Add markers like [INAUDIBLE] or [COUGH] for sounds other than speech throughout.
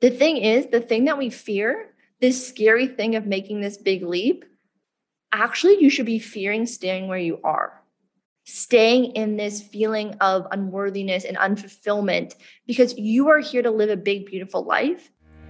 The thing is, the thing that we fear, this scary thing of making this big leap, actually, you should be fearing staying where you are, staying in this feeling of unworthiness and unfulfillment because you are here to live a big, beautiful life.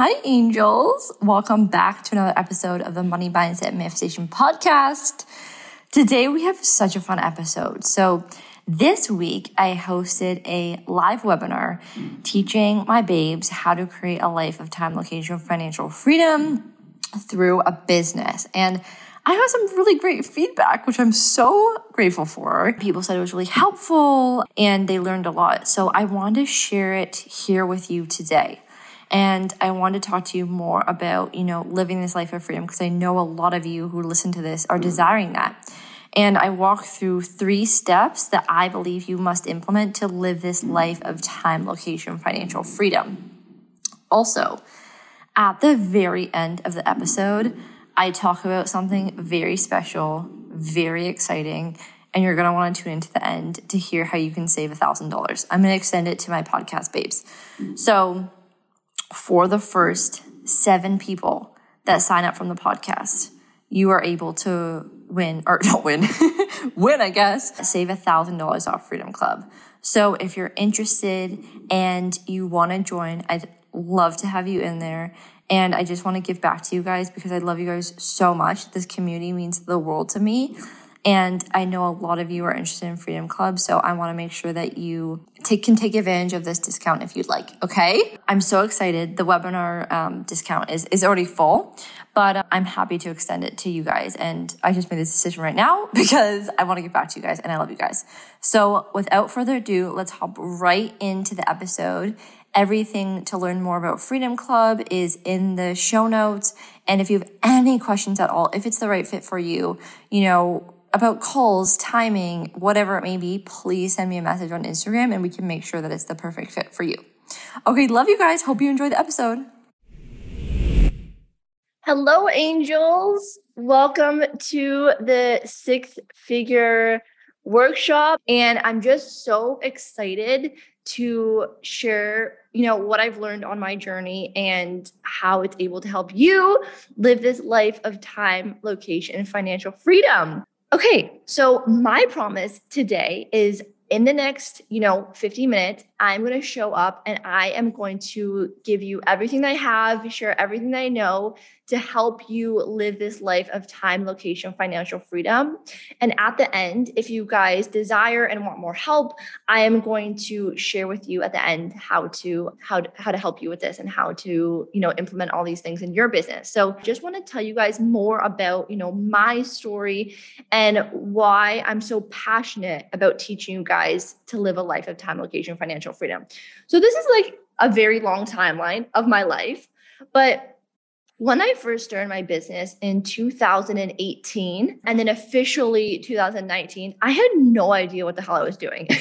Hi, angels. Welcome back to another episode of the Money Mindset Manifestation Podcast. Today, we have such a fun episode. So, this week, I hosted a live webinar teaching my babes how to create a life of time, location, financial freedom through a business. And I got some really great feedback, which I'm so grateful for. People said it was really helpful and they learned a lot. So I want to share it here with you today. And I want to talk to you more about, you know, living this life of freedom because I know a lot of you who listen to this are mm. desiring that. And I walk through three steps that I believe you must implement to live this mm. life of time, location, financial freedom. Also, at the very end of the episode, I talk about something very special, very exciting, and you're going to want to tune into the end to hear how you can save $1,000. I'm going to extend it to my podcast babes. Mm. So, for the first seven people that sign up from the podcast, you are able to win or [LAUGHS] not win, [LAUGHS] win, I guess, save a thousand dollars off Freedom Club. So if you're interested and you want to join, I'd love to have you in there. And I just want to give back to you guys because I love you guys so much. This community means the world to me. And I know a lot of you are interested in Freedom Club, so I want to make sure that you take, can take advantage of this discount if you'd like. Okay, I'm so excited. The webinar um, discount is is already full, but uh, I'm happy to extend it to you guys. And I just made this decision right now [LAUGHS] because I want to get back to you guys, and I love you guys. So without further ado, let's hop right into the episode. Everything to learn more about Freedom Club is in the show notes. And if you have any questions at all, if it's the right fit for you, you know, about calls, timing, whatever it may be, please send me a message on Instagram and we can make sure that it's the perfect fit for you. Okay, love you guys. Hope you enjoyed the episode. Hello, angels. Welcome to the six figure workshop. And I'm just so excited to share, you know, what I've learned on my journey and how it's able to help you live this life of time, location, and financial freedom. Okay, so my promise today is in the next, you know, 50 minutes, I'm going to show up and I am going to give you everything I have, share everything that I know to help you live this life of time, location, financial freedom. And at the end, if you guys desire and want more help, I am going to share with you at the end how to how to, how to help you with this and how to, you know, implement all these things in your business. So, just want to tell you guys more about, you know, my story and why I'm so passionate about teaching you guys to live a life of time, location, financial freedom. So, this is like a very long timeline of my life, but when I first started my business in 2018 and then officially 2019, I had no idea what the hell I was doing. [LAUGHS]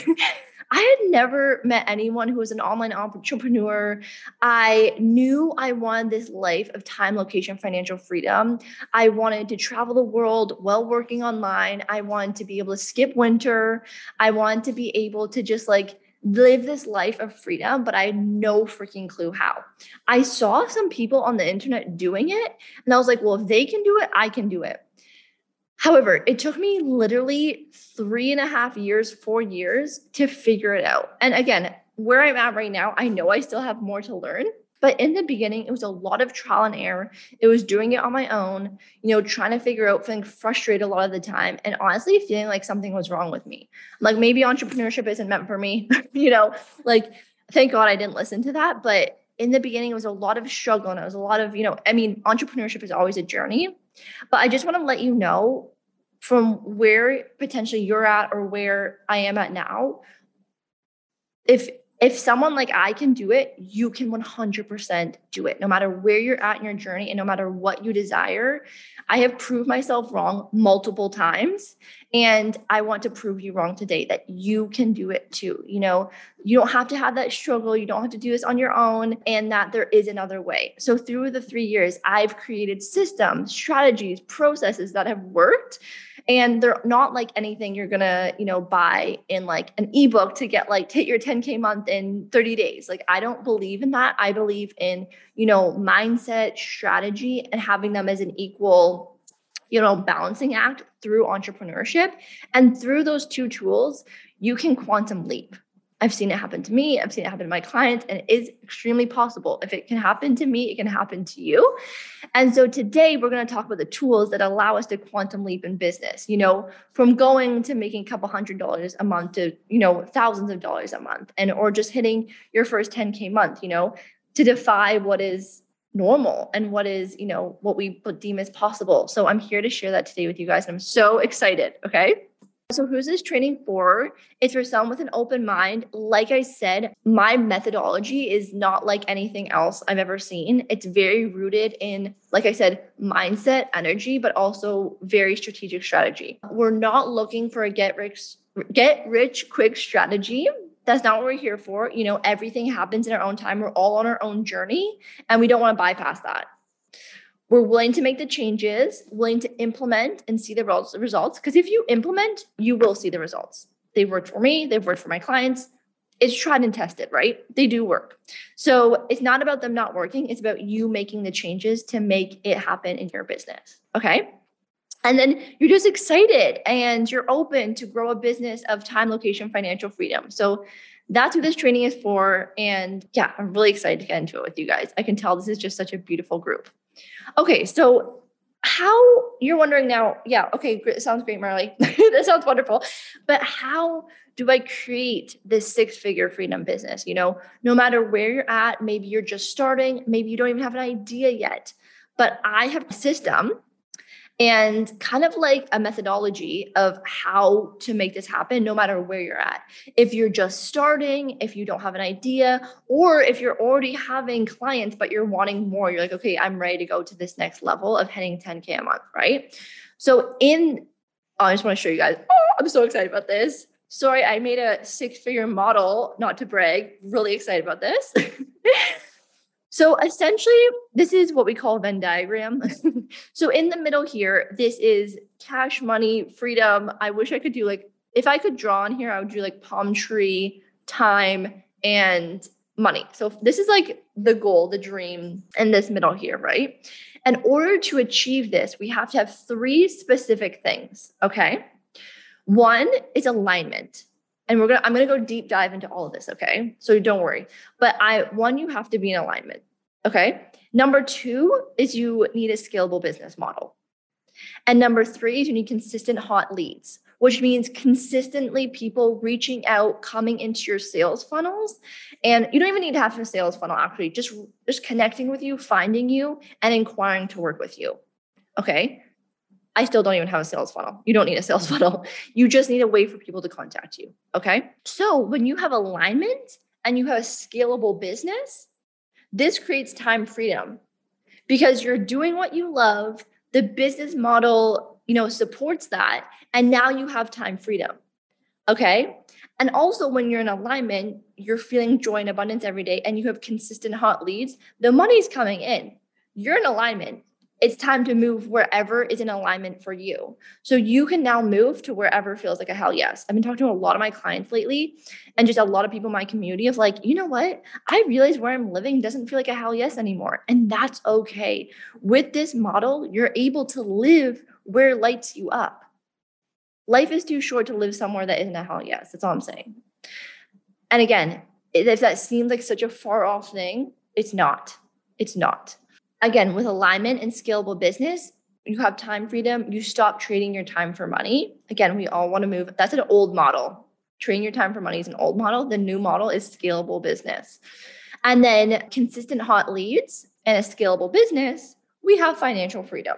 I had never met anyone who was an online entrepreneur. I knew I wanted this life of time, location, financial freedom. I wanted to travel the world while working online. I wanted to be able to skip winter. I wanted to be able to just like live this life of freedom, but I had no freaking clue how. I saw some people on the internet doing it, and I was like, well, if they can do it, I can do it. However, it took me literally three and a half years, four years to figure it out. And again, where I'm at right now, I know I still have more to learn, but in the beginning, it was a lot of trial and error. It was doing it on my own, you know, trying to figure out, feeling frustrated a lot of the time, and honestly feeling like something was wrong with me. Like maybe entrepreneurship isn't meant for me, [LAUGHS] you know, like thank God I didn't listen to that. But in the beginning, it was a lot of struggle and it was a lot of, you know, I mean, entrepreneurship is always a journey. But I just want to let you know from where potentially you're at or where I am at now, if if someone like I can do it, you can 100% do it, no matter where you're at in your journey and no matter what you desire. I have proved myself wrong multiple times. And I want to prove you wrong today that you can do it too. You know, you don't have to have that struggle. You don't have to do this on your own, and that there is another way. So, through the three years, I've created systems, strategies, processes that have worked and they're not like anything you're gonna you know buy in like an ebook to get like hit your 10k month in 30 days. Like i don't believe in that. I believe in you know mindset strategy and having them as an equal you know balancing act through entrepreneurship. And through those two tools you can quantum leap I've seen it happen to me. I've seen it happen to my clients, and it is extremely possible. If it can happen to me, it can happen to you. And so today we're going to talk about the tools that allow us to quantum leap in business, you know, from going to making a couple hundred dollars a month to, you know, thousands of dollars a month, and or just hitting your first 10K month, you know, to defy what is normal and what is, you know, what we deem as possible. So I'm here to share that today with you guys. And I'm so excited. Okay. So, who's this training for? It's for someone with an open mind. Like I said, my methodology is not like anything else I've ever seen. It's very rooted in, like I said, mindset, energy, but also very strategic strategy. We're not looking for a get rich get rich quick strategy. That's not what we're here for. You know, everything happens in our own time. We're all on our own journey, and we don't want to bypass that we're willing to make the changes, willing to implement and see the results. Because if you implement, you will see the results. They've worked for me, they've worked for my clients. It's tried and tested, right? They do work. So it's not about them not working, it's about you making the changes to make it happen in your business. Okay. And then you're just excited and you're open to grow a business of time, location, financial freedom. So that's what this training is for. And yeah, I'm really excited to get into it with you guys. I can tell this is just such a beautiful group. Okay, so how you're wondering now, yeah, okay, great, sounds great, Marley. [LAUGHS] that sounds wonderful. But how do I create this six figure freedom business? You know, no matter where you're at, maybe you're just starting, maybe you don't even have an idea yet, but I have a system and kind of like a methodology of how to make this happen no matter where you're at. If you're just starting, if you don't have an idea, or if you're already having clients but you're wanting more, you're like, okay, I'm ready to go to this next level of hitting 10K a month, right? So, in, oh, I just want to show you guys. Oh, I'm so excited about this. Sorry, I made a six figure model, not to brag, really excited about this. [LAUGHS] So essentially, this is what we call a Venn diagram. [LAUGHS] so in the middle here, this is cash, money, freedom. I wish I could do like, if I could draw on here, I would do like palm tree, time, and money. So this is like the goal, the dream in this middle here, right? In order to achieve this, we have to have three specific things, okay? One is alignment and we're gonna i'm gonna go deep dive into all of this okay? So don't worry. But i one you have to be in alignment okay? Number two is you need a scalable business model. And number three is you need consistent hot leads which means consistently people reaching out coming into your sales funnels. And you don't even need to have a sales funnel actually just just connecting with you finding you and inquiring to work with you okay I still don't even have a sales funnel. You don't need a sales [LAUGHS] funnel. You just need a way for people to contact you. Okay. So when you have alignment and you have a scalable business, this creates time freedom because you're doing what you love. The business model, you know, supports that. And now you have time freedom. Okay. And also, when you're in alignment, you're feeling joy and abundance every day and you have consistent hot leads, the money's coming in. You're in alignment it's time to move wherever is in alignment for you. So you can now move to wherever feels like a hell yes. I've been talking to a lot of my clients lately and just a lot of people in my community of like, you know what? I realize where I'm living doesn't feel like a hell yes anymore. And that's okay. With this model, you're able to live where lights you up. Life is too short to live somewhere that isn't a hell yes. That's all I'm saying. And again, if that seems like such a far off thing, it's not. It's not again, with alignment and scalable business, you have time freedom. You stop trading your time for money. Again, we all want to move. That's an old model. Trading your time for money is an old model. The new model is scalable business. And then consistent hot leads and a scalable business, we have financial freedom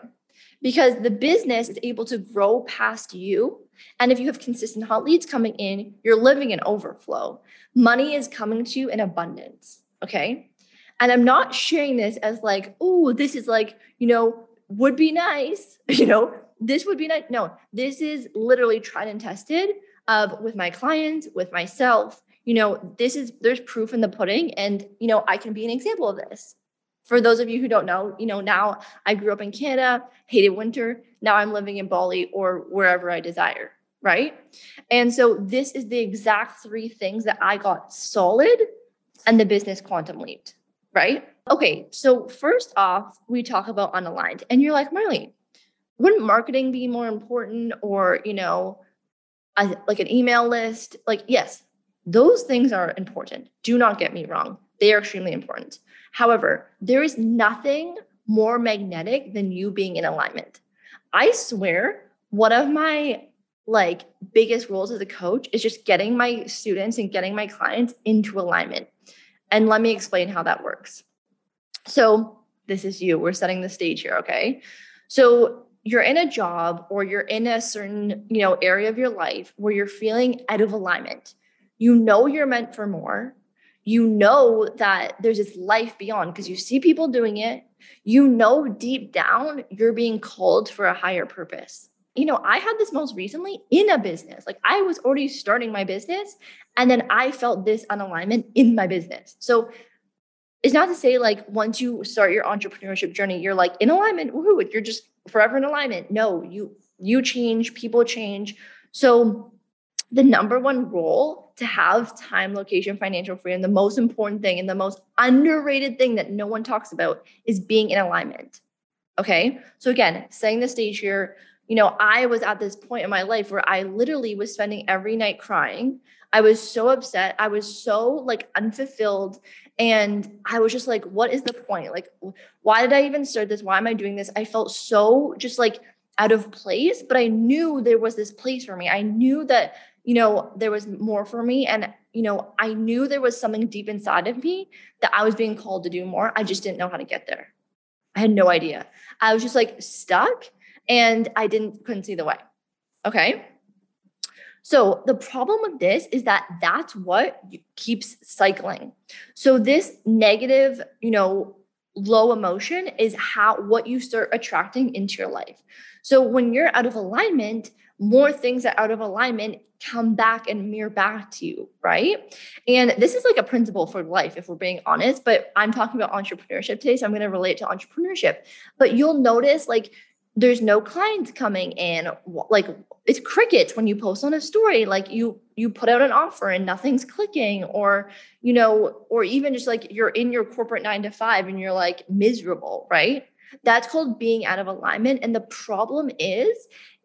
because the business is able to grow past you And if you have consistent hot leads coming in, you're living in overflow. Money is coming to you in abundance. Okay. And I'm not sharing this as like, oh, this is like, you know, would be nice, [LAUGHS] you know, this would be nice. No, this is literally tried and tested of with my clients, with myself. You know, this is there's proof in the pudding, and you know, I can be an example of this. For those of you who don't know, you know, now I grew up in Canada, hated winter. Now I'm living in Bali or wherever I desire, right? And so this is the exact three things that I got solid and the business quantum leaped, right? Okay, so first off, we talk about unaligned. And you're like, Marley, wouldn't marketing be more important or, you know, a, like an email list? Like, yes, those things are important. Do not get me wrong. They are extremely important. However, there is nothing more magnetic than you being in alignment. I swear, one of my like biggest roles as a coach is just getting my students and getting my clients into alignment. And let me explain how that works. So, this is you. We're setting the stage here, okay? So, you're in a job or you're in a certain, you know, area of your life where you're feeling out of alignment. You know you're meant for more. You know that there's this life beyond because you see people doing it. You know deep down you're being called for a higher purpose. You know, I had this most recently in a business. Like I was already starting my business and then I felt this unalignment in my business. So it's not to say like once you start your entrepreneurship journey, you're like in alignment, woohoo, you're just forever in alignment. No, you you change, people change. So the number one role to have time, location, financial freedom, the most important thing and the most underrated thing that no one talks about is being in alignment. Okay. So again, setting the stage here, you know, I was at this point in my life where I literally was spending every night crying. I was so upset. I was so like unfulfilled. And I was just like, what is the point? Like, why did I even start this? Why am I doing this? I felt so just like out of place, but I knew there was this place for me. I knew that, you know, there was more for me. And, you know, I knew there was something deep inside of me that I was being called to do more. I just didn't know how to get there. I had no idea. I was just like stuck and I didn't couldn't see the way. Okay. So the problem with this is that that's what keeps cycling. So this negative, you know, low emotion is how what you start attracting into your life. So when you're out of alignment, more things that out of alignment come back and mirror back to you, right? And this is like a principle for life, if we're being honest. But I'm talking about entrepreneurship today, so I'm going to relate to entrepreneurship. But you'll notice like there's no clients coming in. Like it's crickets when you post on a story like you you put out an offer and nothing's clicking or you know or even just like you're in your corporate 9 to 5 and you're like miserable right? That's called being out of alignment. And the problem is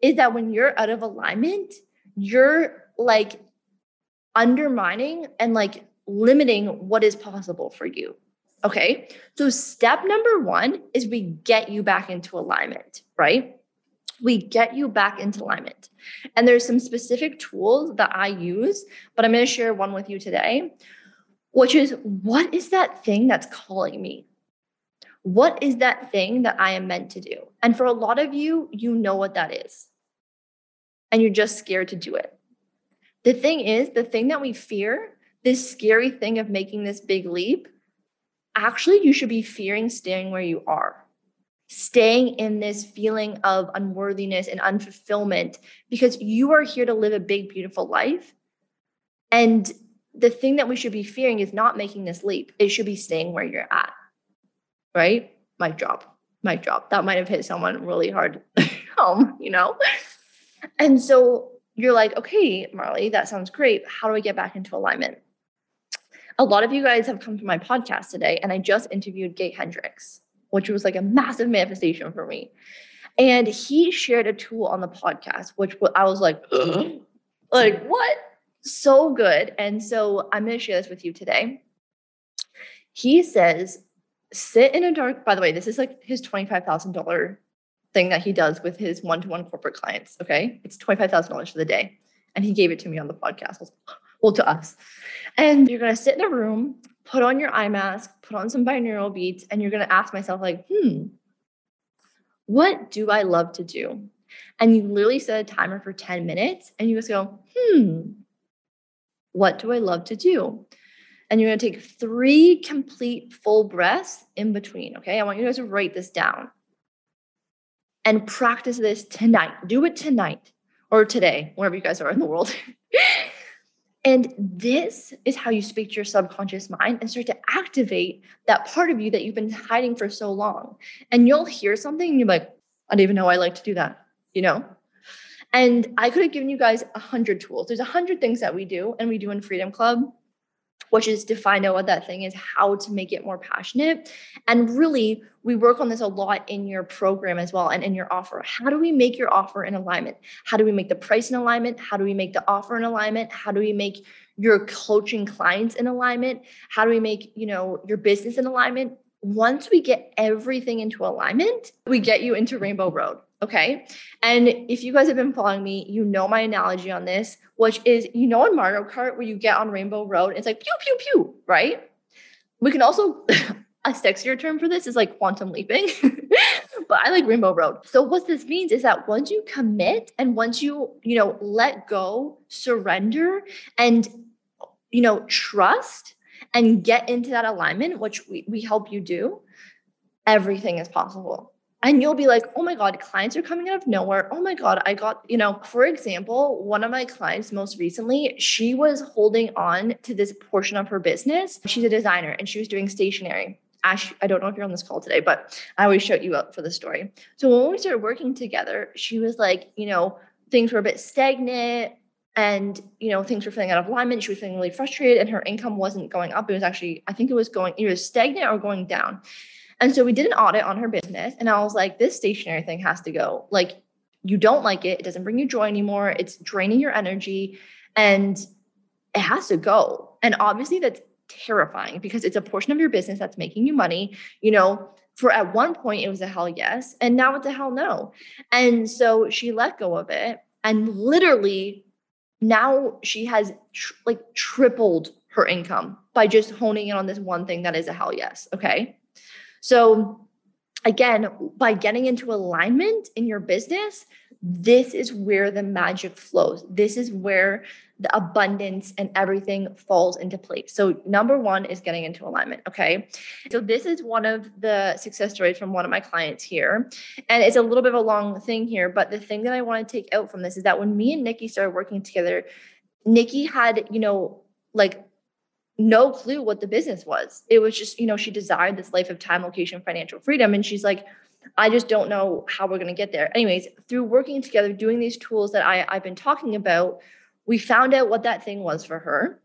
is that when you're out of alignment you're like undermining and like limiting what is possible for you Okay. So step number one is we get you back into alignment, right? We get you back into alignment. And there's some specific tools that I use, but I'm going to share one with you today, which is what is that thing that's calling me? What is that thing that I am meant to do? And for a lot of you, you know what that is. And you're just scared to do it. The thing is, the thing that we fear, this scary thing of making this big leap, actually you should be fearing staying where you are. Staying in this feeling of unworthiness and unfulfillment because you are here to live a big beautiful life. And the thing that we should be fearing is not making this leap. It should be staying where you're at. Right? My job my job that might have hit someone really hard [LAUGHS] home you know? And so you're like okay marley that sounds great. How do i get back into alignment a lot of you guys have come to my podcast today, and I just interviewed Gay Hendricks, which was like a massive manifestation for me. And he shared a tool on the podcast, which I was like, uh-huh. like what? So good. And so I'm going to share this with you today. He says, sit in a dark, by the way, this is like his $25,000 thing that he does with his one to one corporate clients. Okay. It's $25,000 for the day. And he gave it to me on the podcast. I was like, well, to us. And you're going to sit in a room, put on your eye mask, put on some binaural beats, and you're going to ask myself, like, hmm, what do I love to do? And you literally set a timer for 10 minutes and you just go, hmm, what do I love to do? And you're going to take three complete full breaths in between. Okay. I want you guys to write this down and practice this tonight. Do it tonight or today, wherever you guys are in the world. [LAUGHS] and this is how you speak to your subconscious mind and start to activate that part of you that you've been hiding for so long. And you'll hear something and you're like, I don't even know I like to do that, you know? And I could have given you guys a hundred tools. There's a hundred things that we do and we do in Freedom Club, which is to find out what that thing is, how to make it more passionate. And really, we work on this a lot in your program as well and in your offer. How do we make your offer in alignment? How do we make the price in alignment? How do we make the offer in alignment? How do we make your coaching clients in alignment? How do we make, you know, your business in alignment? Once we get everything into alignment, we get you into Rainbow Road. Okay. And if you guys have been following me, you know my analogy on this, which is you know in Mario Kart where you get on Rainbow Road, it's like pew, pew, pew, right? We can also, [LAUGHS] a sexier term for this is like quantum leaping, [LAUGHS] but I like Rainbow Road. So what this means is that once you commit and once you, you know, let go, surrender, and, you know, trust and get into that alignment, which we, we help you do, everything is possible and you'll be like, oh my God, clients are coming out of nowhere. Oh my God, I got, you know, for example, one of my clients most recently, she was holding on to this portion of her business. She's a designer and she was doing stationery. Ash, I don't know if you're on this call today, but I always shout you out for the story. So when we started working together, she was like, you know, things were a bit stagnant and you know things were feeling out of alignment she was feeling really frustrated and her income wasn't going up it was actually i think it was going either stagnant or going down and so we did an audit on her business, and I was like, this stationary thing has to go. Like, you don't like it, it doesn't bring you joy anymore, it's draining your energy, and it has to go. And obviously, that's terrifying because it's a portion of your business that's making you money. You know, for at one point, it was a hell yes, and now it's a hell no. And so she let go of it, and literally, now she has tr- like tripled her income by just honing in on this one thing that is a hell yes. Okay. So, again, by getting into alignment in your business, this is where the magic flows. This is where the abundance and everything falls into place. So, number one is getting into alignment. Okay. So, this is one of the success stories from one of my clients here. And it's a little bit of a long thing here, but the thing that I want to take out from this is that when me and Nikki started working together, Nikki had, you know, like no clue what the business was. It was just, you know, she desired this life of time, location, financial freedom. And she's like, I just don't know how we're going to get there. Anyways, through working together, doing these tools that I, I've been talking about, we found out what that thing was for her.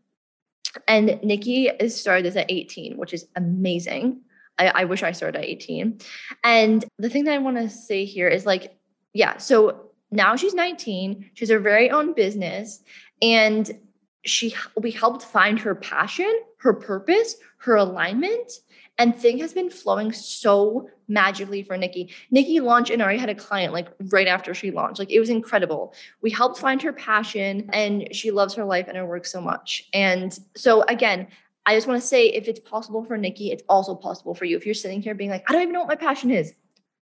And Nikki is started this at 18, which is amazing. I, I wish I started at 18. And the thing that I want to say here is like, yeah, so now she's 19, she's her very own business. And she we helped find her passion, her purpose, her alignment, and thing has been flowing so magically for Nikki. Nikki launched and already had a client like right after she launched. Like it was incredible. We helped find her passion and she loves her life and her work so much. And so again, I just want to say if it's possible for Nikki, it's also possible for you. If you're sitting here being like, I don't even know what my passion is,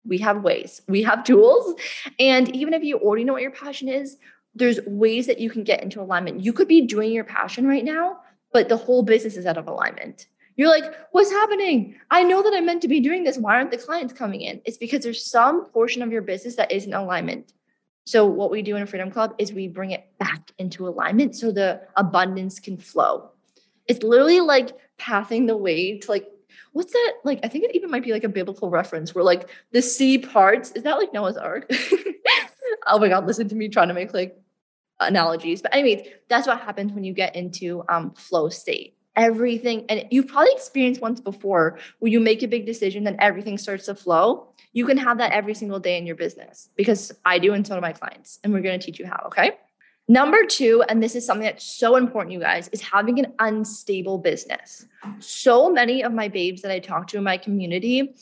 we have ways, we have tools. And even if you already know what your passion is, there's ways that you can get into alignment. You could be doing your passion right now, but the whole business is out of alignment. You're like, what's happening? I know that I'm meant to be doing this. Why aren't the clients coming in? It's because there's some portion of your business that is in alignment. So, what we do in a Freedom Club is we bring it back into alignment so the abundance can flow. It's literally like pathing the way to like, what's that? Like, I think it even might be like a biblical reference where like the sea parts. Is that like Noah's Ark? [LAUGHS] oh my God, listen to me trying to make like analogies. But anyways, that's what happens when you get into um, flow state. Everything, and you've probably experienced once before where you make a big decision, then everything starts to flow. You can have that every single day in your business because I do, and so do my clients. And we're going to teach you how. Okay. Number two, and this is something that's so important, you guys, is having an unstable business. So many of my babes that I talk to in my community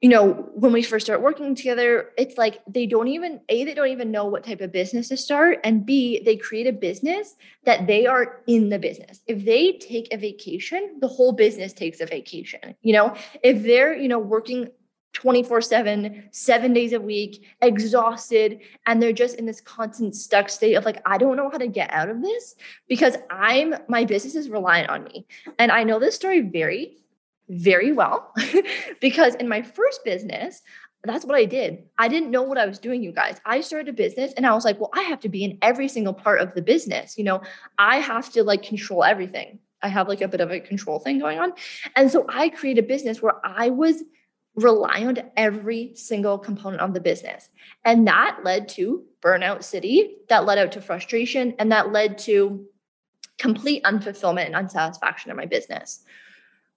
you know, when we first start working together, it's like they don't even A, they don't even know what type of business to start. And B, they create a business that they are in the business. If they take a vacation, the whole business takes a vacation. You know, if they're, you know, working 24 7, seven days a week, exhausted. And they're just in this constant stuck state of like, I don't know how to get out of this because I'm, my business is reliant on me. And I know this story very, very well [LAUGHS] because in my first business, that's what I did. I didn't know what I was doing, you guys. I started a business and I was like, well, I have to be in every single part of the business. You know, I have to like control everything. I have like a bit of a control thing going on. And so I created a business where I was rely on every single component of the business. And that led to burnout city, that led out to frustration, and that led to complete unfulfillment and unsatisfaction in my business.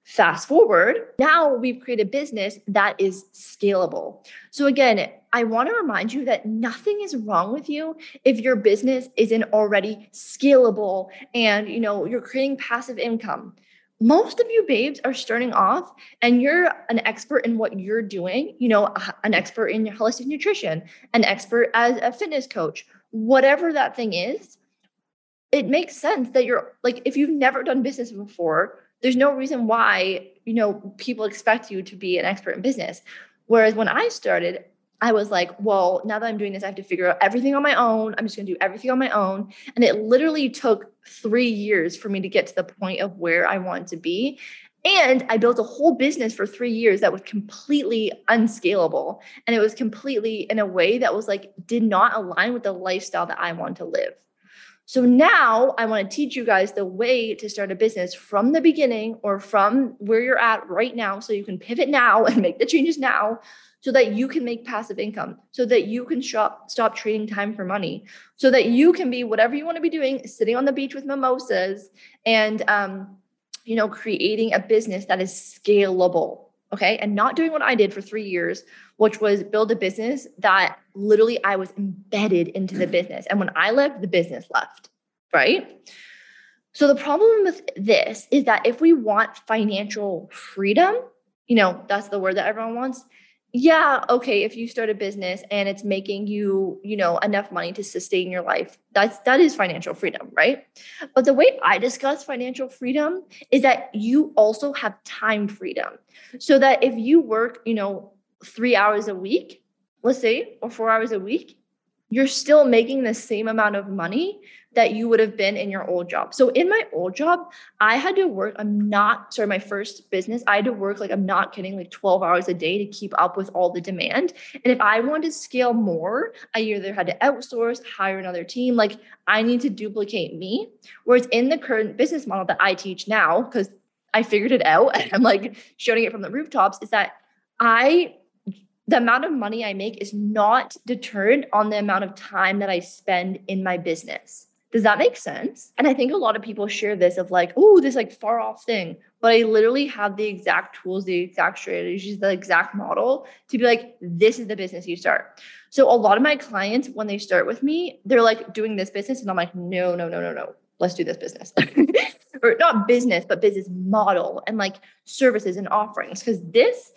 Fast forward, now we've created a business that is scalable. So again, I want to remind you that nothing is wrong with you if your business isn't already scalable and you know you're creating passive income most of you babes are starting off and you're an expert in what you're doing, you know, uh, an expert in holistic nutrition, an expert as a fitness coach, whatever that thing is, it makes sense that you're like, if you've never done business before, there's no reason why, you know, people expect you to be an expert in business. Whereas when I started, I was like, well, now that I'm doing this, I have to figure out everything on my own. I'm just going to do everything on my own. And it literally took three years for me to get to the point of where I wanted to be. And I built a whole business for three years that was completely unscalable. And it was completely in a way that was like, did not align with the lifestyle that I want to live. So now I want to teach you guys the way to start a business from the beginning or from where you're at right now. So you can pivot now [LAUGHS] and make the changes now so that you can make passive income, so that you can shop, stop trading time for money, so that you can be whatever you want to be doing, sitting on the beach with mimosas and, um, you know, creating a business that is scalable. Okay. And not doing what I did for three years, which was build a business that literally I was embedded into the business. And when I left, the business left. Right. So the problem with this is that if we want financial freedom, you know, that's the word that everyone wants yeah okay if you start a business and it's making you you know enough money to sustain your life that's that is financial freedom right but the way i discuss financial freedom is that you also have time freedom so that if you work you know 3 hours a week let's say or 4 hours a week you're still making the same amount of money that you would have been in your old job. So in my old job, I had to work, I'm not, sorry, my first business, I had to work like, I'm not kidding, like 12 hours a day to keep up with all the demand. And if I wanted to scale more, I either had to outsource, hire another team, like I need to duplicate me. Whereas in the current business model that I teach now, because I figured it out [LAUGHS] and I'm like showing it from the rooftops, is that I the amount of money I make is not deterred on the amount of time that I spend in my business. Does that make sense? And I think a lot of people share this of like, oh, this like far off thing. But I literally have the exact tools, the exact strategies, the exact model to be like, this is the business you start. So a lot of my clients, when they start with me, they're like doing this business. And I'm like, no, no, no, no, no. Let's do this business. [LAUGHS] or not business, but business model and like services and offerings. Cause this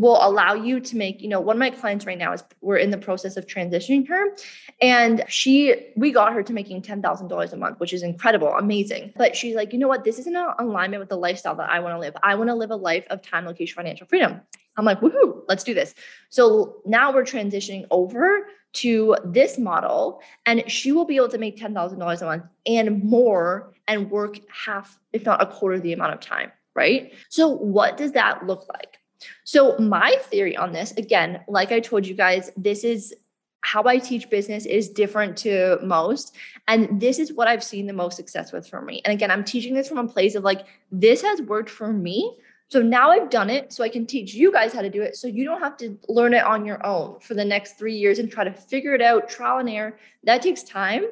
will allow you to make, you know, one of my clients right now is we're in the process of transitioning her. And she, we got her to making $10,000 a month, which is incredible, amazing. But she's like, you know what? This isn't in alignment with the lifestyle that I want to live. I want to live a life of time, location, financial freedom. I'm like, woohoo, let's do this. So now we're transitioning over to this model, and she will be able to make $10,000 a month and more and work half, if not a quarter the amount of time, right? So, what does that look like? So, my theory on this, again, like I told you guys, this is how I teach business is different to most. And this is what I've seen the most success with for me. And again, I'm teaching this from a place of like, this has worked for me. So now I've done it, so I can teach you guys how to do it. So you don't have to learn it on your own for the next three years and try to figure it out, trial and error. That takes time.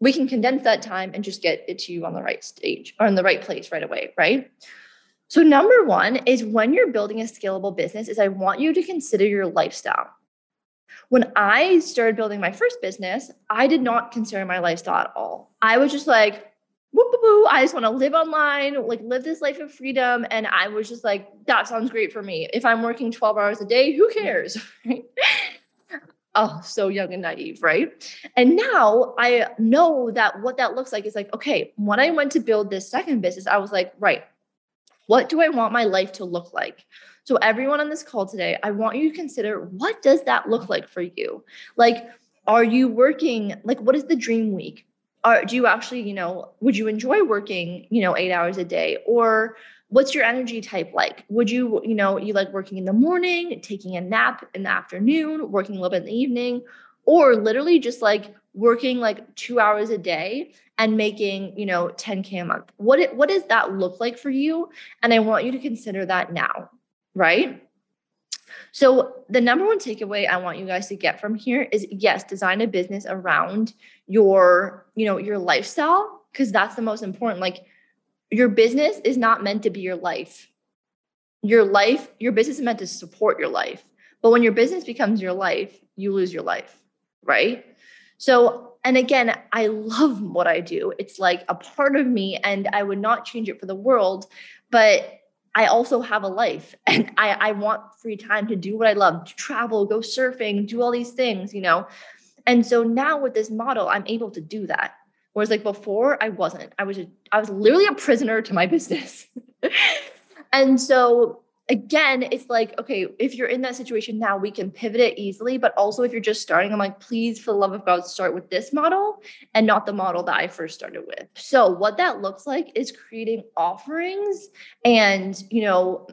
We can condense that time and just get it to you on the right stage or in the right place right away, right? So number one is when you're building a scalable business is I want you to consider your lifestyle. When I started building my first business, I did not consider my lifestyle at all. I was just like, whoop, whoop, whoop, I just want to live online, like live this life of freedom. And I was just like, that sounds great for me. If I'm working 12 hours a day, who cares? [LAUGHS] oh, so young and naive, right? And now I know that what that looks like is like, okay, when I went to build this second business, I was like, right, What do I want my life to look like? So everyone on this call today, I want you to consider what does that look like for you? Like are you working like what is the dream week? Are do you actually, you know, would you enjoy working, you know, 8 hours a day or what's your energy type like? Would you, you know, you like working in the morning, taking a nap in the afternoon, working a little bit in the evening, or literally just like working like two hours a day and making, you know, 10K a month? What, it, what does that look like for you? And I want you to consider that now, right? So, the number one takeaway I want you guys to get from here is yes, design a business around your, you know, your lifestyle because that's the most important. Like your business is not meant to be your life. Your life, your business is meant to support your life. But when your business becomes your life, you lose your life, right? So, and again, I love what I do. It's like a part of me, and I would not change it for the world. But I also have a life [LAUGHS] and I, I want free time to do what I love, to travel, go surfing, do all these things, you know. And so now with this model, I'm able to do that. Whereas like before, I wasn't. I was a, I was literally a prisoner to my [LAUGHS] business. and so again, it's like, okay, if you're in that situation now, we can pivot it easily. But also, if you're just starting, I'm like, please, for the love of God, start with this model and not the model that I first started with. So, what that looks like is creating offerings and, you know,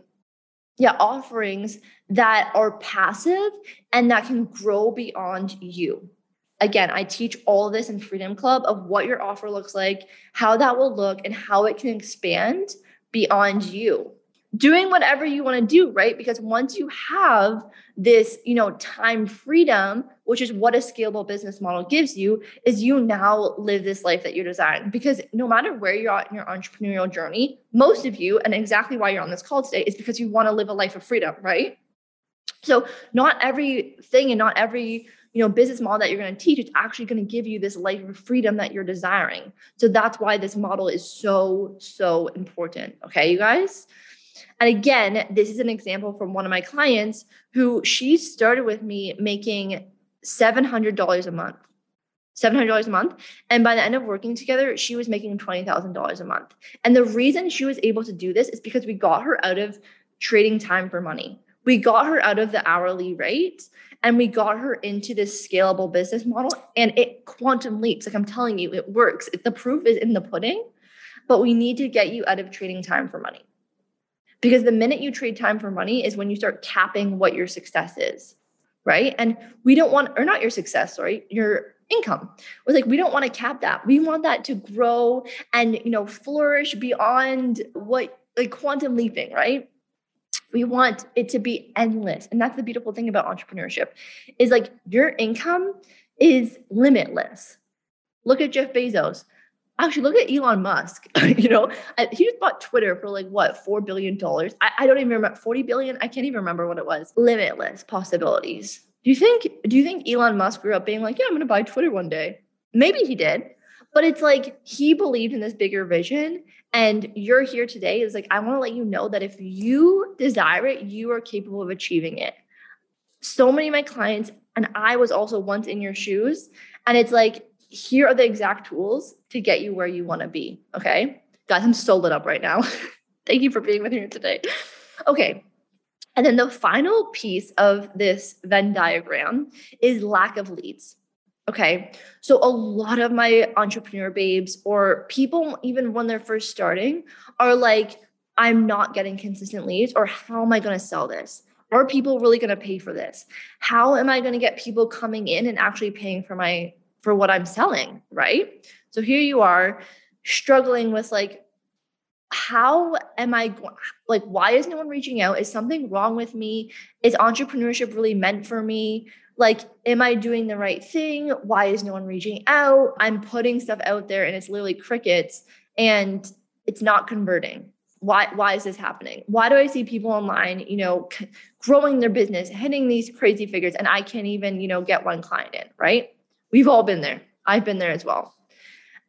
yeah, offerings that are passive and that can grow beyond you. Again, I teach all of this in Freedom Club of what your offer looks like, how that will look, and how it can expand beyond you doing whatever you want to do right? Because once you have this you know time freedom which is what a scalable business model gives you is you now live this life that you're designed because no matter where you're at in your entrepreneurial journey most of you and exactly why you're on this call today is because you want to live a life of freedom right? So not everything and not every you know business model that you're going to teach is actually going to give you this life of freedom that you're desiring. So that's why this model is so so important okay you guys and again, this is an example from one of my clients who she started with me making $700 a month. $700 a month. And by the end of working together, she was making $20,000 a month. And the reason she was able to do this is because we got her out of trading time for money. We got her out of the hourly rate and we got her into this scalable business model and it quantum leaps. Like I'm telling you, it works. The proof is in the pudding, but we need to get you out of trading time for money. Because the minute you trade time for money is when you start capping what your success is, right? And we don't want, or not your success, sorry, your income. We're like, we don't want to cap that. We want that to grow and, you know, flourish beyond what, like quantum leaping, right? We want it to be endless. And that's the beautiful thing about entrepreneurship is like your income is limitless. Look at Jeff Bezos. Actually, look at Elon Musk. [LAUGHS] you know, he just bought Twitter for like what, $4 billion? I, I don't even remember, 40 billion? I can't even remember what it was. Limitless possibilities. Do you think, do you think Elon Musk grew up being like, yeah, I'm going to buy Twitter one day? Maybe he did, but it's like he believed in this bigger vision. And you're here today is like, I want to let you know that if you desire it, you are capable of achieving it. So many of my clients, and I was also once in your shoes, and it's like, here are the exact tools to get you where you want to be. Okay. Guys, I'm so lit up right now. [LAUGHS] Thank you for being with me today. Okay. And then the final piece of this Venn diagram is lack of leads. Okay. So a lot of my entrepreneur babes or people, even when they're first starting, are like, I'm not getting consistent leads, or how am I going to sell this? Are people really going to pay for this? How am I going to get people coming in and actually paying for my for what I'm selling, right? So here you are struggling with like, how am I like, why is no one reaching out? Is something wrong with me? Is entrepreneurship really meant for me? Like, am I doing the right thing? Why is no one reaching out? I'm putting stuff out there and it's literally crickets and it's not converting. Why, why is this happening? Why do I see people online, you know, growing their business, hitting these crazy figures, and I can't even, you know, get one client in, right? We've all been there. I've been there as well.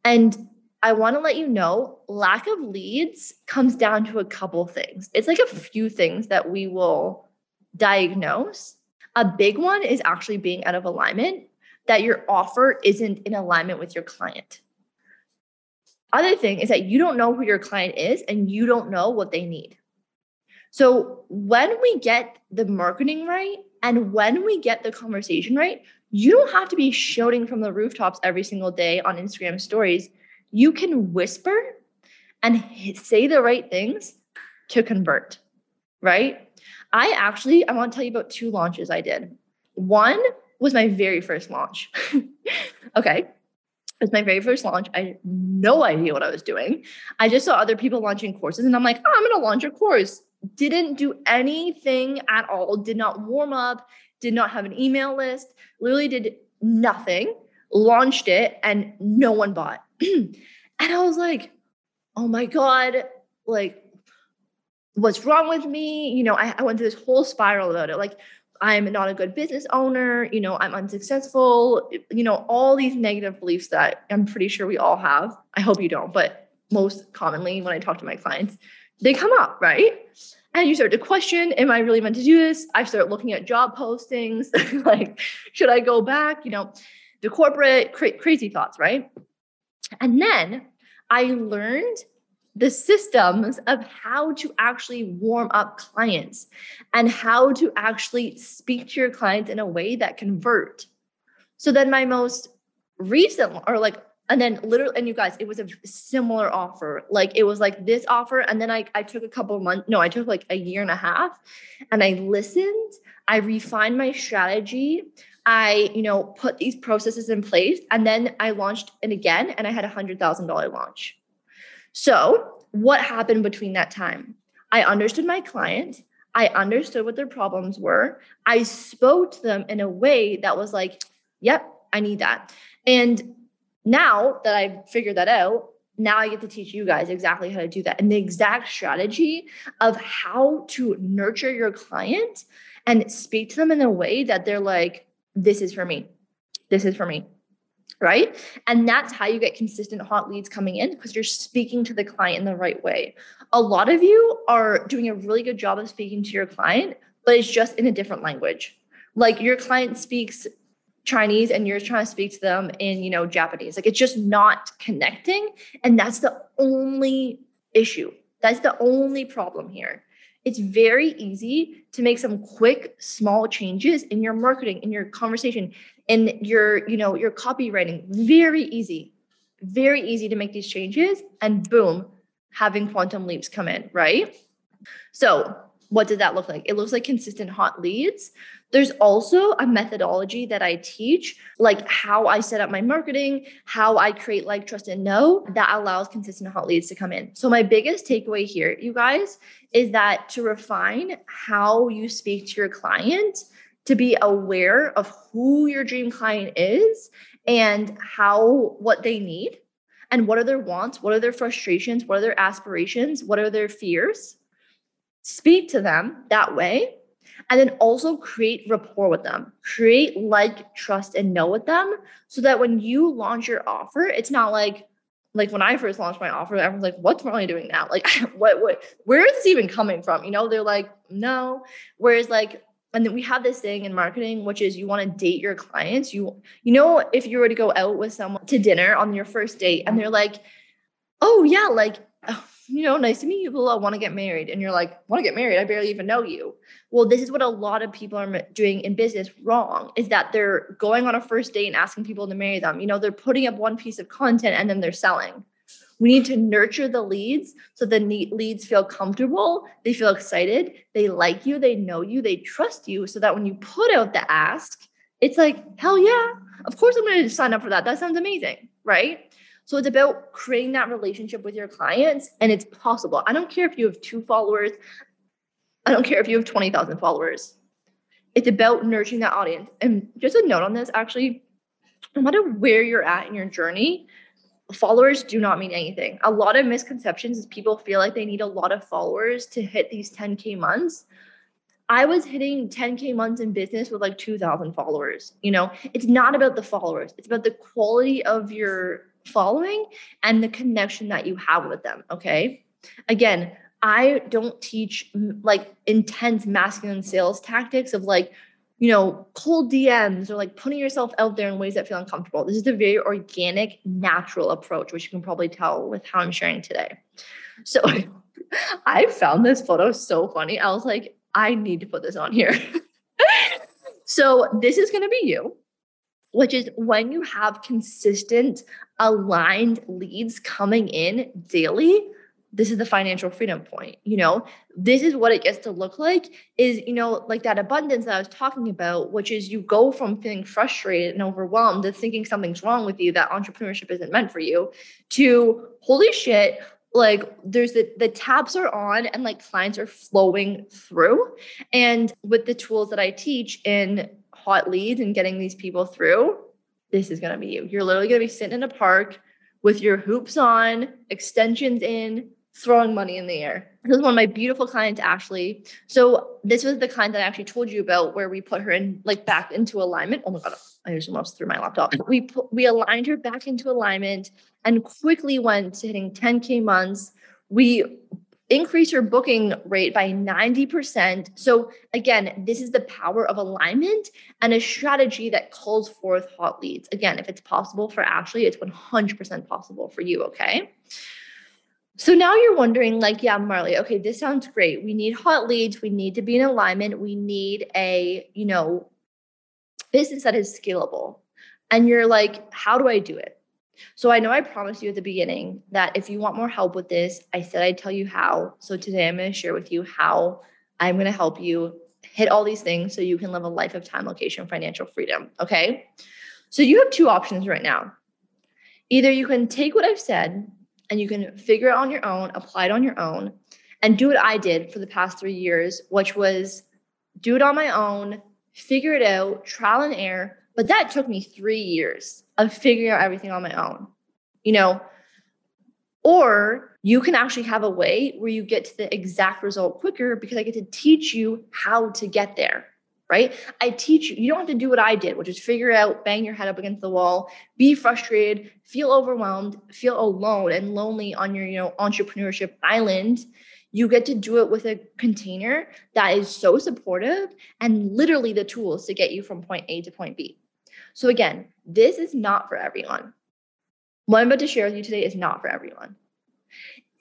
And I want to let you know lack of leads comes down to a couple things. It's like a few things that we will diagnose. A big one is actually being out of alignment, that your offer isn't in alignment with your client. Other thing is that you don't know who your client is and you don't know what they need. So when we get the marketing right and when we get the conversation right, you don't have to be shouting from the rooftops every single day on Instagram stories. You can whisper and say the right things to convert, right? I actually, I want to tell you about two launches I did. One was my very first launch. [LAUGHS] okay. It was my very first launch. I had no idea what I was doing. I just saw other people launching courses and I'm like, oh, I'm going to launch a course. Didn't do anything at all, did not warm up, did not have an email list, literally did nothing, launched it, and no one bought. [CLEARS THROAT] and I was like, oh my God, like, what's wrong with me? You know, I, I went through this whole spiral about it. Like, I'm not a good business owner, you know, I'm unsuccessful, you know, all these negative beliefs that I'm pretty sure we all have. I hope you don't, but most commonly when I talk to my clients, they come up, right? And you start to question, am I really meant to do this? I start looking at job postings, [LAUGHS] like, should I go back? You know, the corporate cra- crazy thoughts, right? And then I learned the systems of how to actually warm up clients and how to actually speak to your clients in a way that convert. So then my most recent or like and then literally and you guys it was a similar offer like it was like this offer and then i i took a couple months no i took like a year and a half and i listened i refined my strategy i you know put these processes in place and then i launched it again and i had a hundred thousand dollar launch so, what happened between that time? I understood my client. I understood what their problems were. I spoke to them in a way that was like, yep, I need that. And now that I've figured that out, now I get to teach you guys exactly how to do that and the exact strategy of how to nurture your client and speak to them in a way that they're like, this is for me. This is for me right? And that's how you get consistent hot leads coming in because you're speaking to the client in the right way. A lot of you are doing a really good job of speaking to your client, but it's just in a different language. Like your client speaks Chinese and you're trying to speak to them in, you know, Japanese. Like it's just not connecting and that's the only issue. That's the only problem here. It's very easy to make some quick small changes in your marketing in your conversation in your you know your copywriting very easy very easy to make these changes and boom having quantum leaps come in right so what did that look like it looks like consistent hot leads there's also a methodology that i teach like how i set up my marketing how i create like trust and know that allows consistent hot leads to come in so my biggest takeaway here you guys is that to refine how you speak to your client to be aware of who your dream client is and how what they need and what are their wants, what are their frustrations, what are their aspirations, what are their fears. Speak to them that way. And then also create rapport with them, create like, trust, and know with them so that when you launch your offer, it's not like, like when I first launched my offer, everyone's like, what's Marley doing now? Like, [LAUGHS] what, what, where is this even coming from? You know, they're like, no. Whereas like and then we have this thing in marketing which is you want to date your clients you you know if you were to go out with someone to dinner on your first date and they're like oh yeah like oh, you know nice to meet you i want to get married and you're like want to get married i barely even know you well this is what a lot of people are doing in business wrong is that they're going on a first date and asking people to marry them you know they're putting up one piece of content and then they're selling we need to nurture the leads so the leads feel comfortable, they feel excited, they like you, they know you, they trust you, so that when you put out the ask, it's like, hell yeah, of course I'm going to sign up for that. That sounds amazing, right? So it's about creating that relationship with your clients, and it's possible. I don't care if you have two followers, I don't care if you have 20,000 followers. It's about nurturing that audience. And just a note on this actually, no matter where you're at in your journey, followers do not mean anything. A lot of misconceptions is people feel like they need a lot of followers to hit these 10K months. I was hitting 10K months in business with like 2,000 followers. You know, it's not about the followers, it's about the quality of your following and the connection that you have with them. Okay. Again, I don't teach like intense masculine sales tactics of like you know, cold DMs or like putting yourself out there in ways that feel uncomfortable. This is a very organic, natural approach, which you can probably tell with how I'm sharing today. So [LAUGHS] I found this photo so funny. I was like, I need to put this on here. [LAUGHS] so this is going to be you, which is when you have consistent, aligned leads coming in daily this is the financial freedom point you know? This is what it gets to look like is you know like that abundance that i was talking about which is you go from feeling frustrated and overwhelmed to thinking something's wrong with you that entrepreneurship isn't meant for you to holy shit like there's the the tabs are on and like clients are flowing through. And with the tools that i teach in hot leads and getting these people through this is going to be you you're literally going to be sitting in a park with your hoops on extensions in throwing money in the air. This is one of my beautiful clients, Ashley. So this was the client that I actually told you about, where we put her in like back into alignment. Oh my god, I just almost threw my laptop. [LAUGHS] We put, we aligned her back into alignment and quickly went to hitting 10k months. We increased your booking rate by 90%. So again, this is the power of alignment and a strategy that calls forth hot leads. Again, if it's possible for Ashley, it's 100% possible for you, okay? So now you're wondering, like, yeah, Marley, okay, this sounds great. We need hot leads. We need to be in alignment. We need a, you know, business that is scalable. And you're like, how do I do it? So I know I promised you at the beginning that if you want more help with this, I said I'd tell you how. So today I'm going to share with you how I'm going to help you hit all these things so you can live a life of time, location, financial freedom. Okay. So you have two options right now. Either you can take what I've said and you can figure it on your own, apply it on your own, and do what I did for the past three years, which was do it on my own, figure it out, trial and error. But that took me three years of figuring out everything on my own, you know. Or you can actually have a way where you get to the exact result quicker because I get to teach you how to get there right? I teach you, you don't have to do what I did, which is figure out, bang your head up against the wall, be frustrated, feel overwhelmed, feel alone and lonely on your, you know, entrepreneurship island. You get to do it with a container that is so supportive and literally the tools to get you from point A to point B. So again, this is not for everyone. What I'm about to share with you today is not for everyone.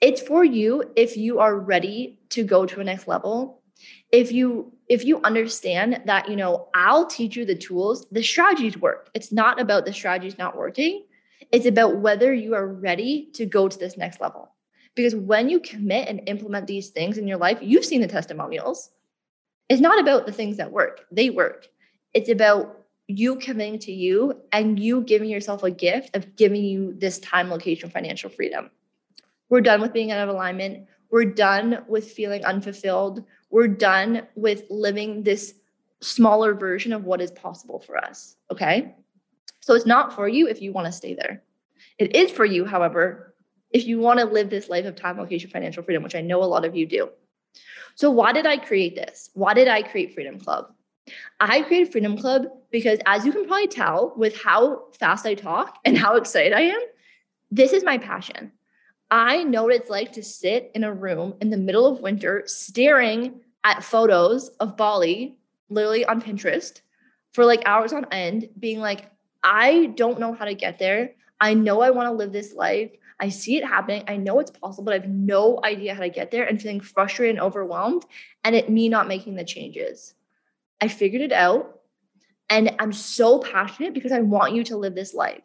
It's for you if you are ready to go to a next level. If you if you understand that you know i'll teach you the tools the strategies work. It's not about the strategies not working. It's about whether you are ready to go to this next level. Because when you commit and implement these things in your life you've seen the testimonials. It's not about the things that work. They work. It's about you committing to you and you giving yourself a gift of giving you this time location financial freedom we're done with being out of alignment we're done with feeling unfulfilled. We're done with living this smaller version of what is possible for us. Okay. So it's not for you if you want to stay there. It is for you, however, if you want to live this life of time, location, financial freedom, which I know a lot of you do. So, why did I create this? Why did I create Freedom Club? I created Freedom Club because, as you can probably tell with how fast I talk and how excited I am, this is my passion. I know what it's like to sit in a room in the middle of winter staring at photos of Bali, literally on Pinterest, for like hours on end, being like, I don't know how to get there. I know I want to live this life. I see it happening. I know it's possible, but I have no idea how to get there and feeling frustrated and overwhelmed and it me not making the changes. I figured it out and I'm so passionate because I want you to live this life.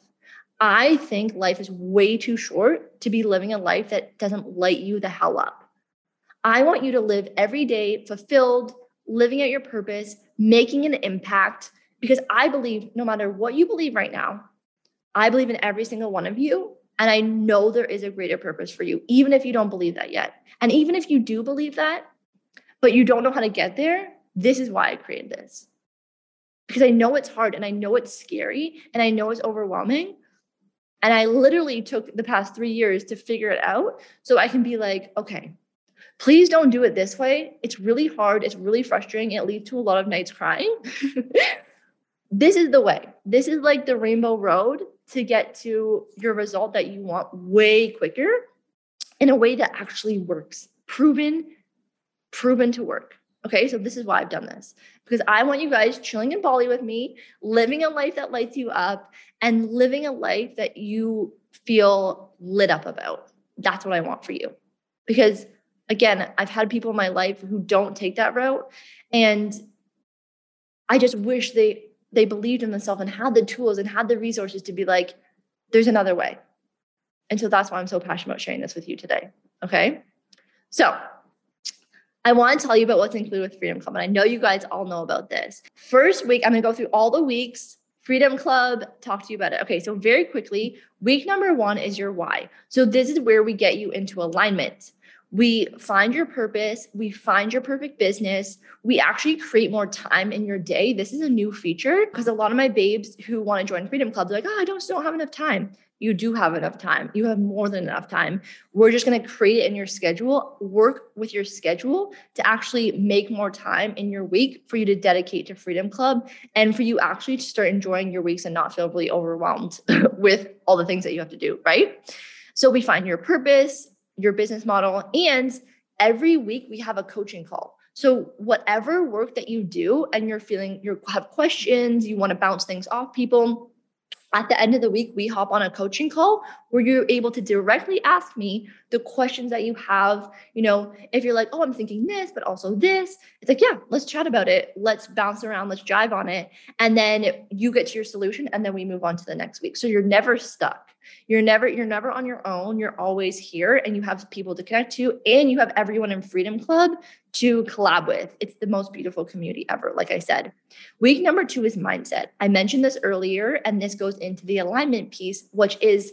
I think life is way too short to be living a life that doesn't light you the hell up. I want you to live every day fulfilled, living at your purpose, making an impact, because I believe no matter what you believe right now, I believe in every single one of you. And I know there is a greater purpose for you, even if you don't believe that yet. And even if you do believe that, but you don't know how to get there, this is why I created this. Because I know it's hard and I know it's scary and I know it's overwhelming. And I literally took the past three years to figure it out so I can be like, okay, please don't do it this way. It's really hard. It's really frustrating. It leads to a lot of nights crying. [LAUGHS] this is the way. This is like the rainbow road to get to your result that you want way quicker in a way that actually works. Proven, proven to work. Okay, so this is why I've done this because I want you guys chilling in Bali with me, living a life that lights you up, and living a life that you feel lit up about. That's what I want for you. Because again, I've had people in my life who don't take that route. And I just wish they they believed in themselves and had the tools and had the resources to be like, there's another way. And so that's why I'm so passionate about sharing this with you today. Okay. So I want to tell you about what's included with Freedom Club. And I know you guys all know about this. First week, I'm going to go through all the weeks. Freedom Club, talk to you about it. Okay, so very quickly, week number one is your why. So this is where we get you into alignment. We find your purpose, we find your perfect business, we actually create more time in your day. This is a new feature because a lot of my babes who want to join Freedom Club, they're like, oh, I just don't have enough time you do have enough time. You have more than enough time. We're just going to create it in your schedule, work with your schedule to actually make more time in your week for you to dedicate to Freedom Club and for you actually to start enjoying your weeks and not feel really overwhelmed [LAUGHS] with all the things that you have to do, right? So we find your purpose, your business model, and every week we have a coaching call. So whatever work that you do and you're feeling you have questions, you want to bounce things off people, at the end of the week, we hop on a coaching call where you're able to directly ask me the questions that you have. You know, if you're like, oh, I'm thinking this, but also this, it's like, yeah, let's chat about it. Let's bounce around, let's jive on it. And then you get to your solution and then we move on to the next week. So you're never stuck. You're never, you're never on your own. You're always here and you have people to connect to, and you have everyone in Freedom Club to collab with. It's the most beautiful community ever, like I said. Week number two is mindset. I mentioned this earlier, and this goes into the alignment piece, which is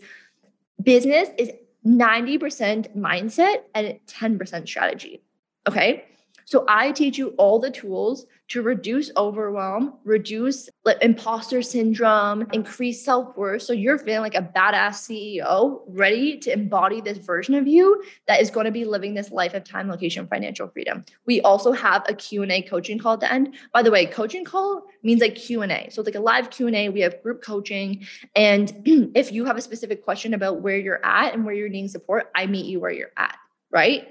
business is 90% mindset and 10% strategy. Okay. So I teach you all the tools to reduce overwhelm, reduce like, imposter syndrome, increase self worth. So you're feeling like a badass CEO, ready to embody this version of you that is going to be living this life of time, location, financial freedom. We also have a Q&A coaching call at the end. By the way, coaching call means like Q&A. So it's like a live Q&A. We have group coaching. And [CLEARS THROAT] if you have a specific question about where you're at and where you're needing support, I meet you where you're at, right?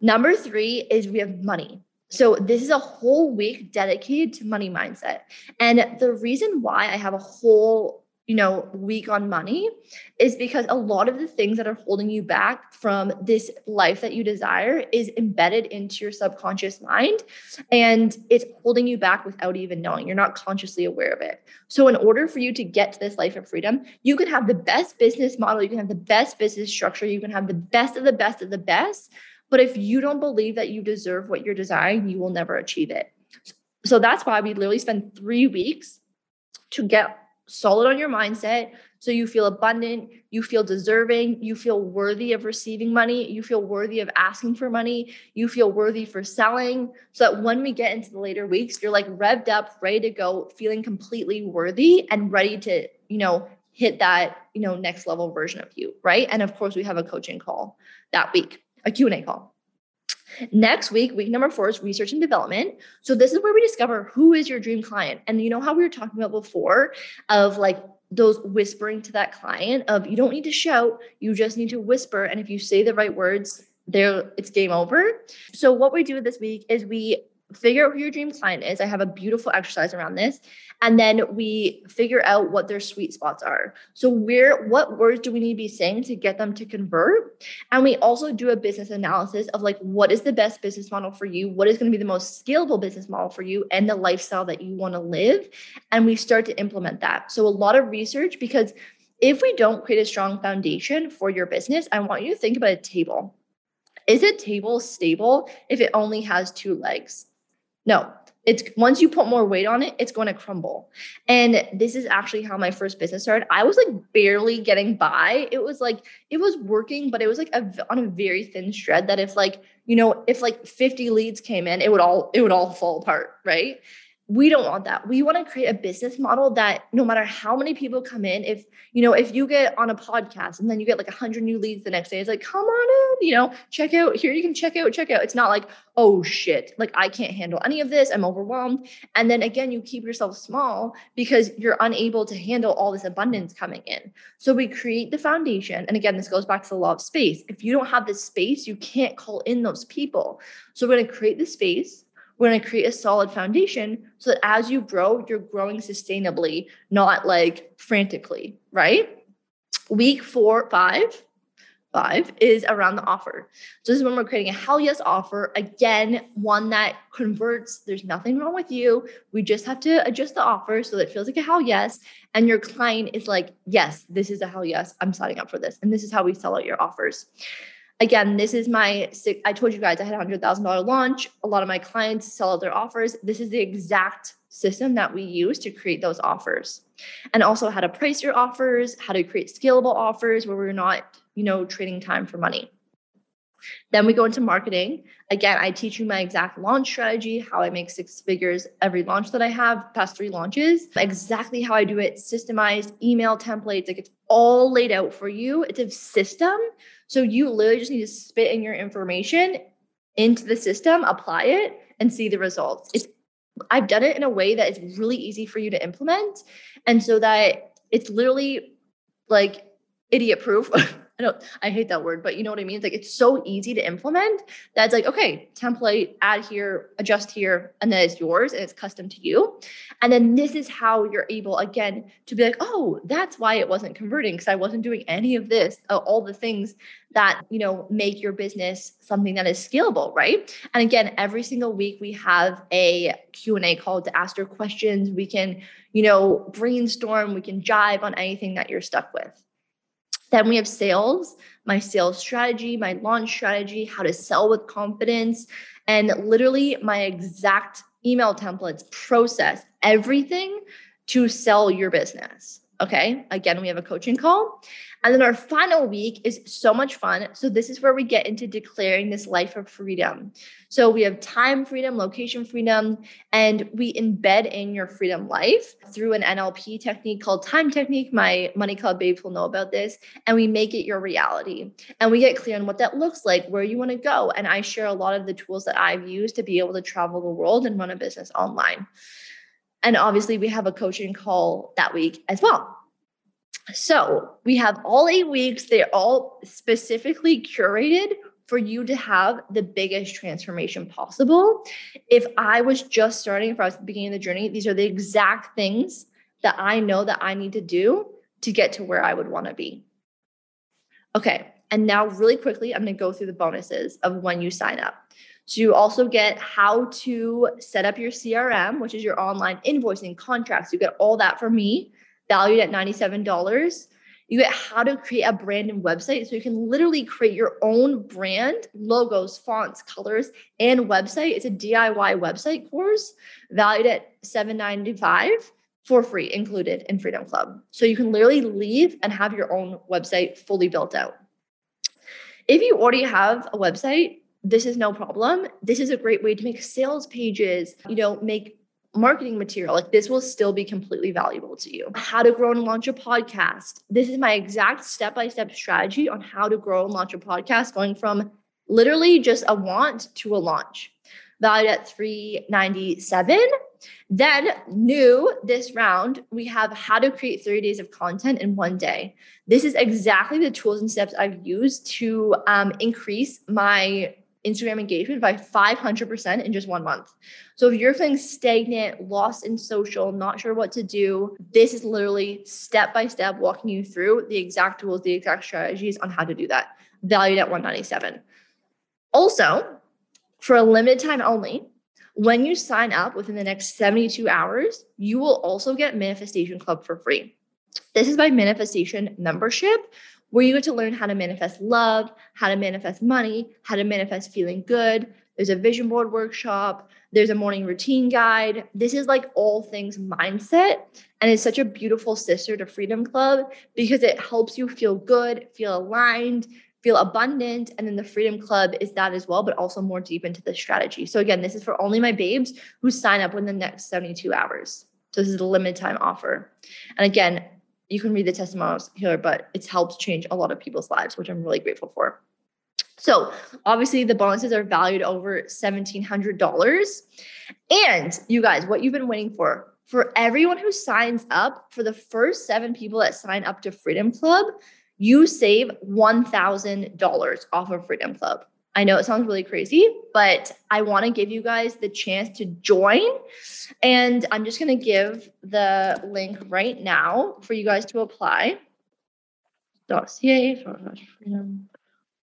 Number three is we have money. So this is a whole week dedicated to money mindset. And the reason why I have a whole, you know, week on money is because a lot of the things that are holding you back from this life that you desire is embedded into your subconscious mind and it's holding you back without even knowing. You're not consciously aware of it. So in order for you to get to this life of freedom, you can have the best business model, you can have the best business structure, you can have the best of the best of the best, but if you don't believe that you deserve what you're desiring, you will never achieve it. So that's why we literally spend three weeks to get solid on your mindset. So you feel abundant, you feel deserving, you feel worthy of receiving money, you feel worthy of asking for money, you feel worthy for selling. So that when we get into the later weeks, you're like revved up, ready to go, feeling completely worthy and ready to, you know, hit that, you know, next level version of you, right? And of course, we have a coaching call that week a Q&A call. Next week, week number four is research and development. So this is where we discover who is your dream client. And you know how we were talking about before of like those whispering to that client of you don't need to shout, you just need to whisper. And if you say the right words, there it's game over. So what we do this week is we figure out who your dream client is. I have a beautiful exercise around this. And then we figure out what their sweet spots are. So where what words do we need to be saying to get them to convert? And we also do a business analysis of like what is the best business model for you? What is going to be the most scalable business model for you and the lifestyle that you want to live? And we start to implement that. So a lot of research because if we don't create a strong foundation for your business, I want you to think about a table. Is a table stable if it only has two legs? No, it's once you put more weight on it, it's going to crumble. And this is actually how my first business started. I was like barely getting by. It was like it was working, but it was like a, on a very thin shred that if like, you know, if like 50 leads came in, it would all it would all fall apart, right? We don't want that. We want to create a business model that no matter how many people come in, if you know, if you get on a podcast and then you get like a hundred new leads the next day, it's like, come on in, you know, check out here. You can check out, check out. It's not like, oh shit, like I can't handle any of this. I'm overwhelmed. And then again, you keep yourself small because you're unable to handle all this abundance coming in. So we create the foundation. And again, this goes back to the law of space. If you don't have this space, you can't call in those people. So we're going to create the space we're going to create a solid foundation so that as you grow, you're growing sustainably, not like frantically, right? Week four, five, five is around the offer. So this is when we're creating a hell yes offer. Again, one that converts. There's nothing wrong with you. We just have to adjust the offer so that it feels like a hell yes. And your client is like, yes, this is a hell yes. I'm signing up for this. And this is how we sell out your offers again, this is my, I told you guys I had a $100,000 launch. A lot of my clients sell their offers. This is the exact system that we use to create those offers. And also how to price your offers, how to create scalable offers where we're not, you know, trading time for money. Then we go into marketing. Again, I teach you my exact launch strategy, how I make six figures every launch that I have, past three launches, exactly how I do it, systemized email templates. Like it's all laid out for you. It's a system so you literally just need to spit in your information into the system, apply it, and see the results. It's I've done it in a way that is really easy for you to implement. And so that it's literally like idiot proof. [LAUGHS] I don't, I hate that word, but you know what I mean? It's like it's so easy to implement that's like, okay, template, add here, adjust here, and then it's yours and it's custom to you. And then this is how you're able, again, to be like, oh, that's why it wasn't converting because I wasn't doing any of this, uh, all the things that, you know, make your business something that is scalable, right? And again, every single week we have a Q&A call to ask your questions. We can, you know, brainstorm, we can jive on anything that you're stuck with. Then we have sales, my sales strategy, my launch strategy, how to sell with confidence, and literally my exact email templates, process, everything to sell your business. Okay. Again, we have a coaching call. And then our final week is so much fun. So, this is where we get into declaring this life of freedom. So, we have time freedom, location freedom, and we embed in your freedom life through an NLP technique called time technique. My Money Club babes will know about this. And we make it your reality. And we get clear on what that looks like, where you want to go. And I share a lot of the tools that I've used to be able to travel the world and run a business online. And obviously, we have a coaching call that week as well. So we have all eight weeks. They're all specifically curated for you to have the biggest transformation possible. If I was just starting, if I was beginning of the journey, these are the exact things that I know that I need to do to get to where I would want to be. Okay. And now, really quickly, I'm going to go through the bonuses of when you sign up. You also get how to set up your CRM, which is your online invoicing contracts. You get all that from me valued at $97. You get how to create a brand and website. So you can literally create your own brand, logos, fonts, colors, and website. It's a DIY website course valued at 795 for free, included in Freedom Club. So you can literally leave and have your own website fully built out. If you already have a website, this is no problem. This is a great way to make sales pages, you know, make marketing material, like this will still be completely valuable to you. How to grow and launch a podcast. This is my exact step by step strategy on how to grow and launch a podcast, going from literally just a want to a launch, valued at 397. Then, new this round, we have how to create 30 days of content in one day. This is exactly the tools and steps I've used to um, increase my Instagram engagement by 500% in just one month. So if you're feeling stagnant, lost in social, not sure what to do, this is literally step by step walking you through the exact tools, the exact strategies on how to do that, valued at 197. Also, for a limited time only, when you sign up within the next 72 hours, you will also get Manifestation Club for free. This is my manifestation membership, where you get to learn how to manifest love, how to manifest money, how to manifest feeling good. There's a vision board workshop, there's a morning routine guide. This is like all things mindset. And it's such a beautiful sister to Freedom Club because it helps you feel good, feel aligned, feel abundant. And then the Freedom Club is that as well, but also more deep into the strategy. So again, this is for only my babes who sign up within the next 72 hours. So this is a limited time offer. And again, you can read the testimonials here, but it's helped change a lot of people's lives, which I'm really grateful for. So obviously the bonuses are valued over $1,700. And you guys, what you've been waiting for, for everyone who signs up, for the first seven people that sign up to Freedom Club, you save $1,000 off of Freedom Club. I know it sounds really crazy, but I want to give you guys the chance to join. And I'm just going to give the link right now for you guys to apply. .ca.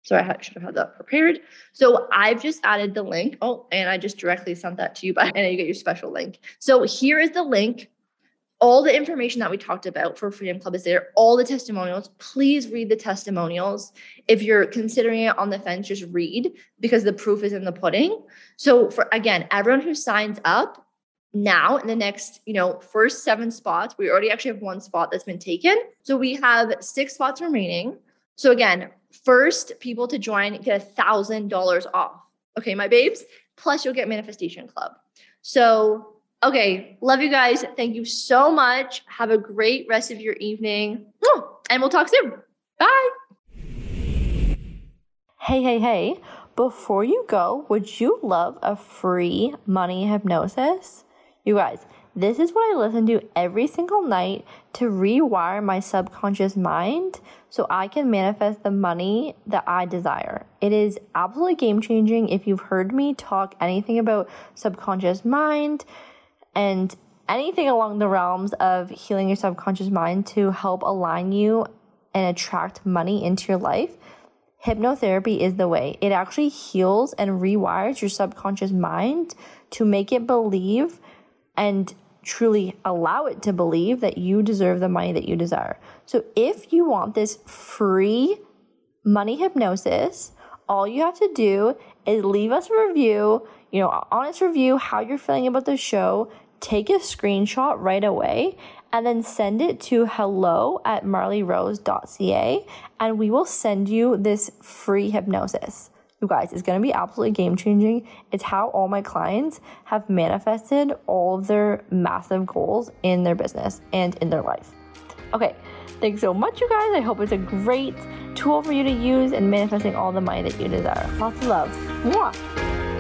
Sorry, I should have had that prepared. So I've just added the link. Oh, and I just directly sent that to you, but [LAUGHS] I know you get your special link. So here is the link all the information that we talked about for Freedom Club is there, all the testimonials. Please read the testimonials. If you're considering it on the fence, just read because the proof is in the pudding. So for again, everyone who signs up now in the next, you know, first seven spots, we already actually have one spot that's been taken. So we have six spots remaining. So again, first people to join get a thousand dollars off. Okay, my babes. Plus you'll get Manifestation Club. So Okay, love you guys. Thank you so much. Have a great rest of your evening. And we'll talk soon. Bye. Hey, hey, hey. Before you go, would you love a free money hypnosis? You guys, this is what I listen to every single night to rewire my subconscious mind so I can manifest the money that I desire. It is absolutely game changing. If you've heard me talk anything about subconscious mind, and anything along the realms of healing your subconscious mind to help align you and attract money into your life, hypnotherapy is the way. It actually heals and rewires your subconscious mind to make it believe and truly allow it to believe that you deserve the money that you desire. So if you want this free money hypnosis, all you have to do is leave us a review, you know, honest review, how you're feeling about the show, take a screenshot right away and then send it to hello at marleyrose.ca and we will send you this free hypnosis. You guys, it's going to be absolutely game changing. It's how all my clients have manifested all of their massive goals in their business and in their life. Okay, thanks so much, you guys. I hope it's a great tool for you to use in manifesting all the money that you desire. Lots of love. Mwah.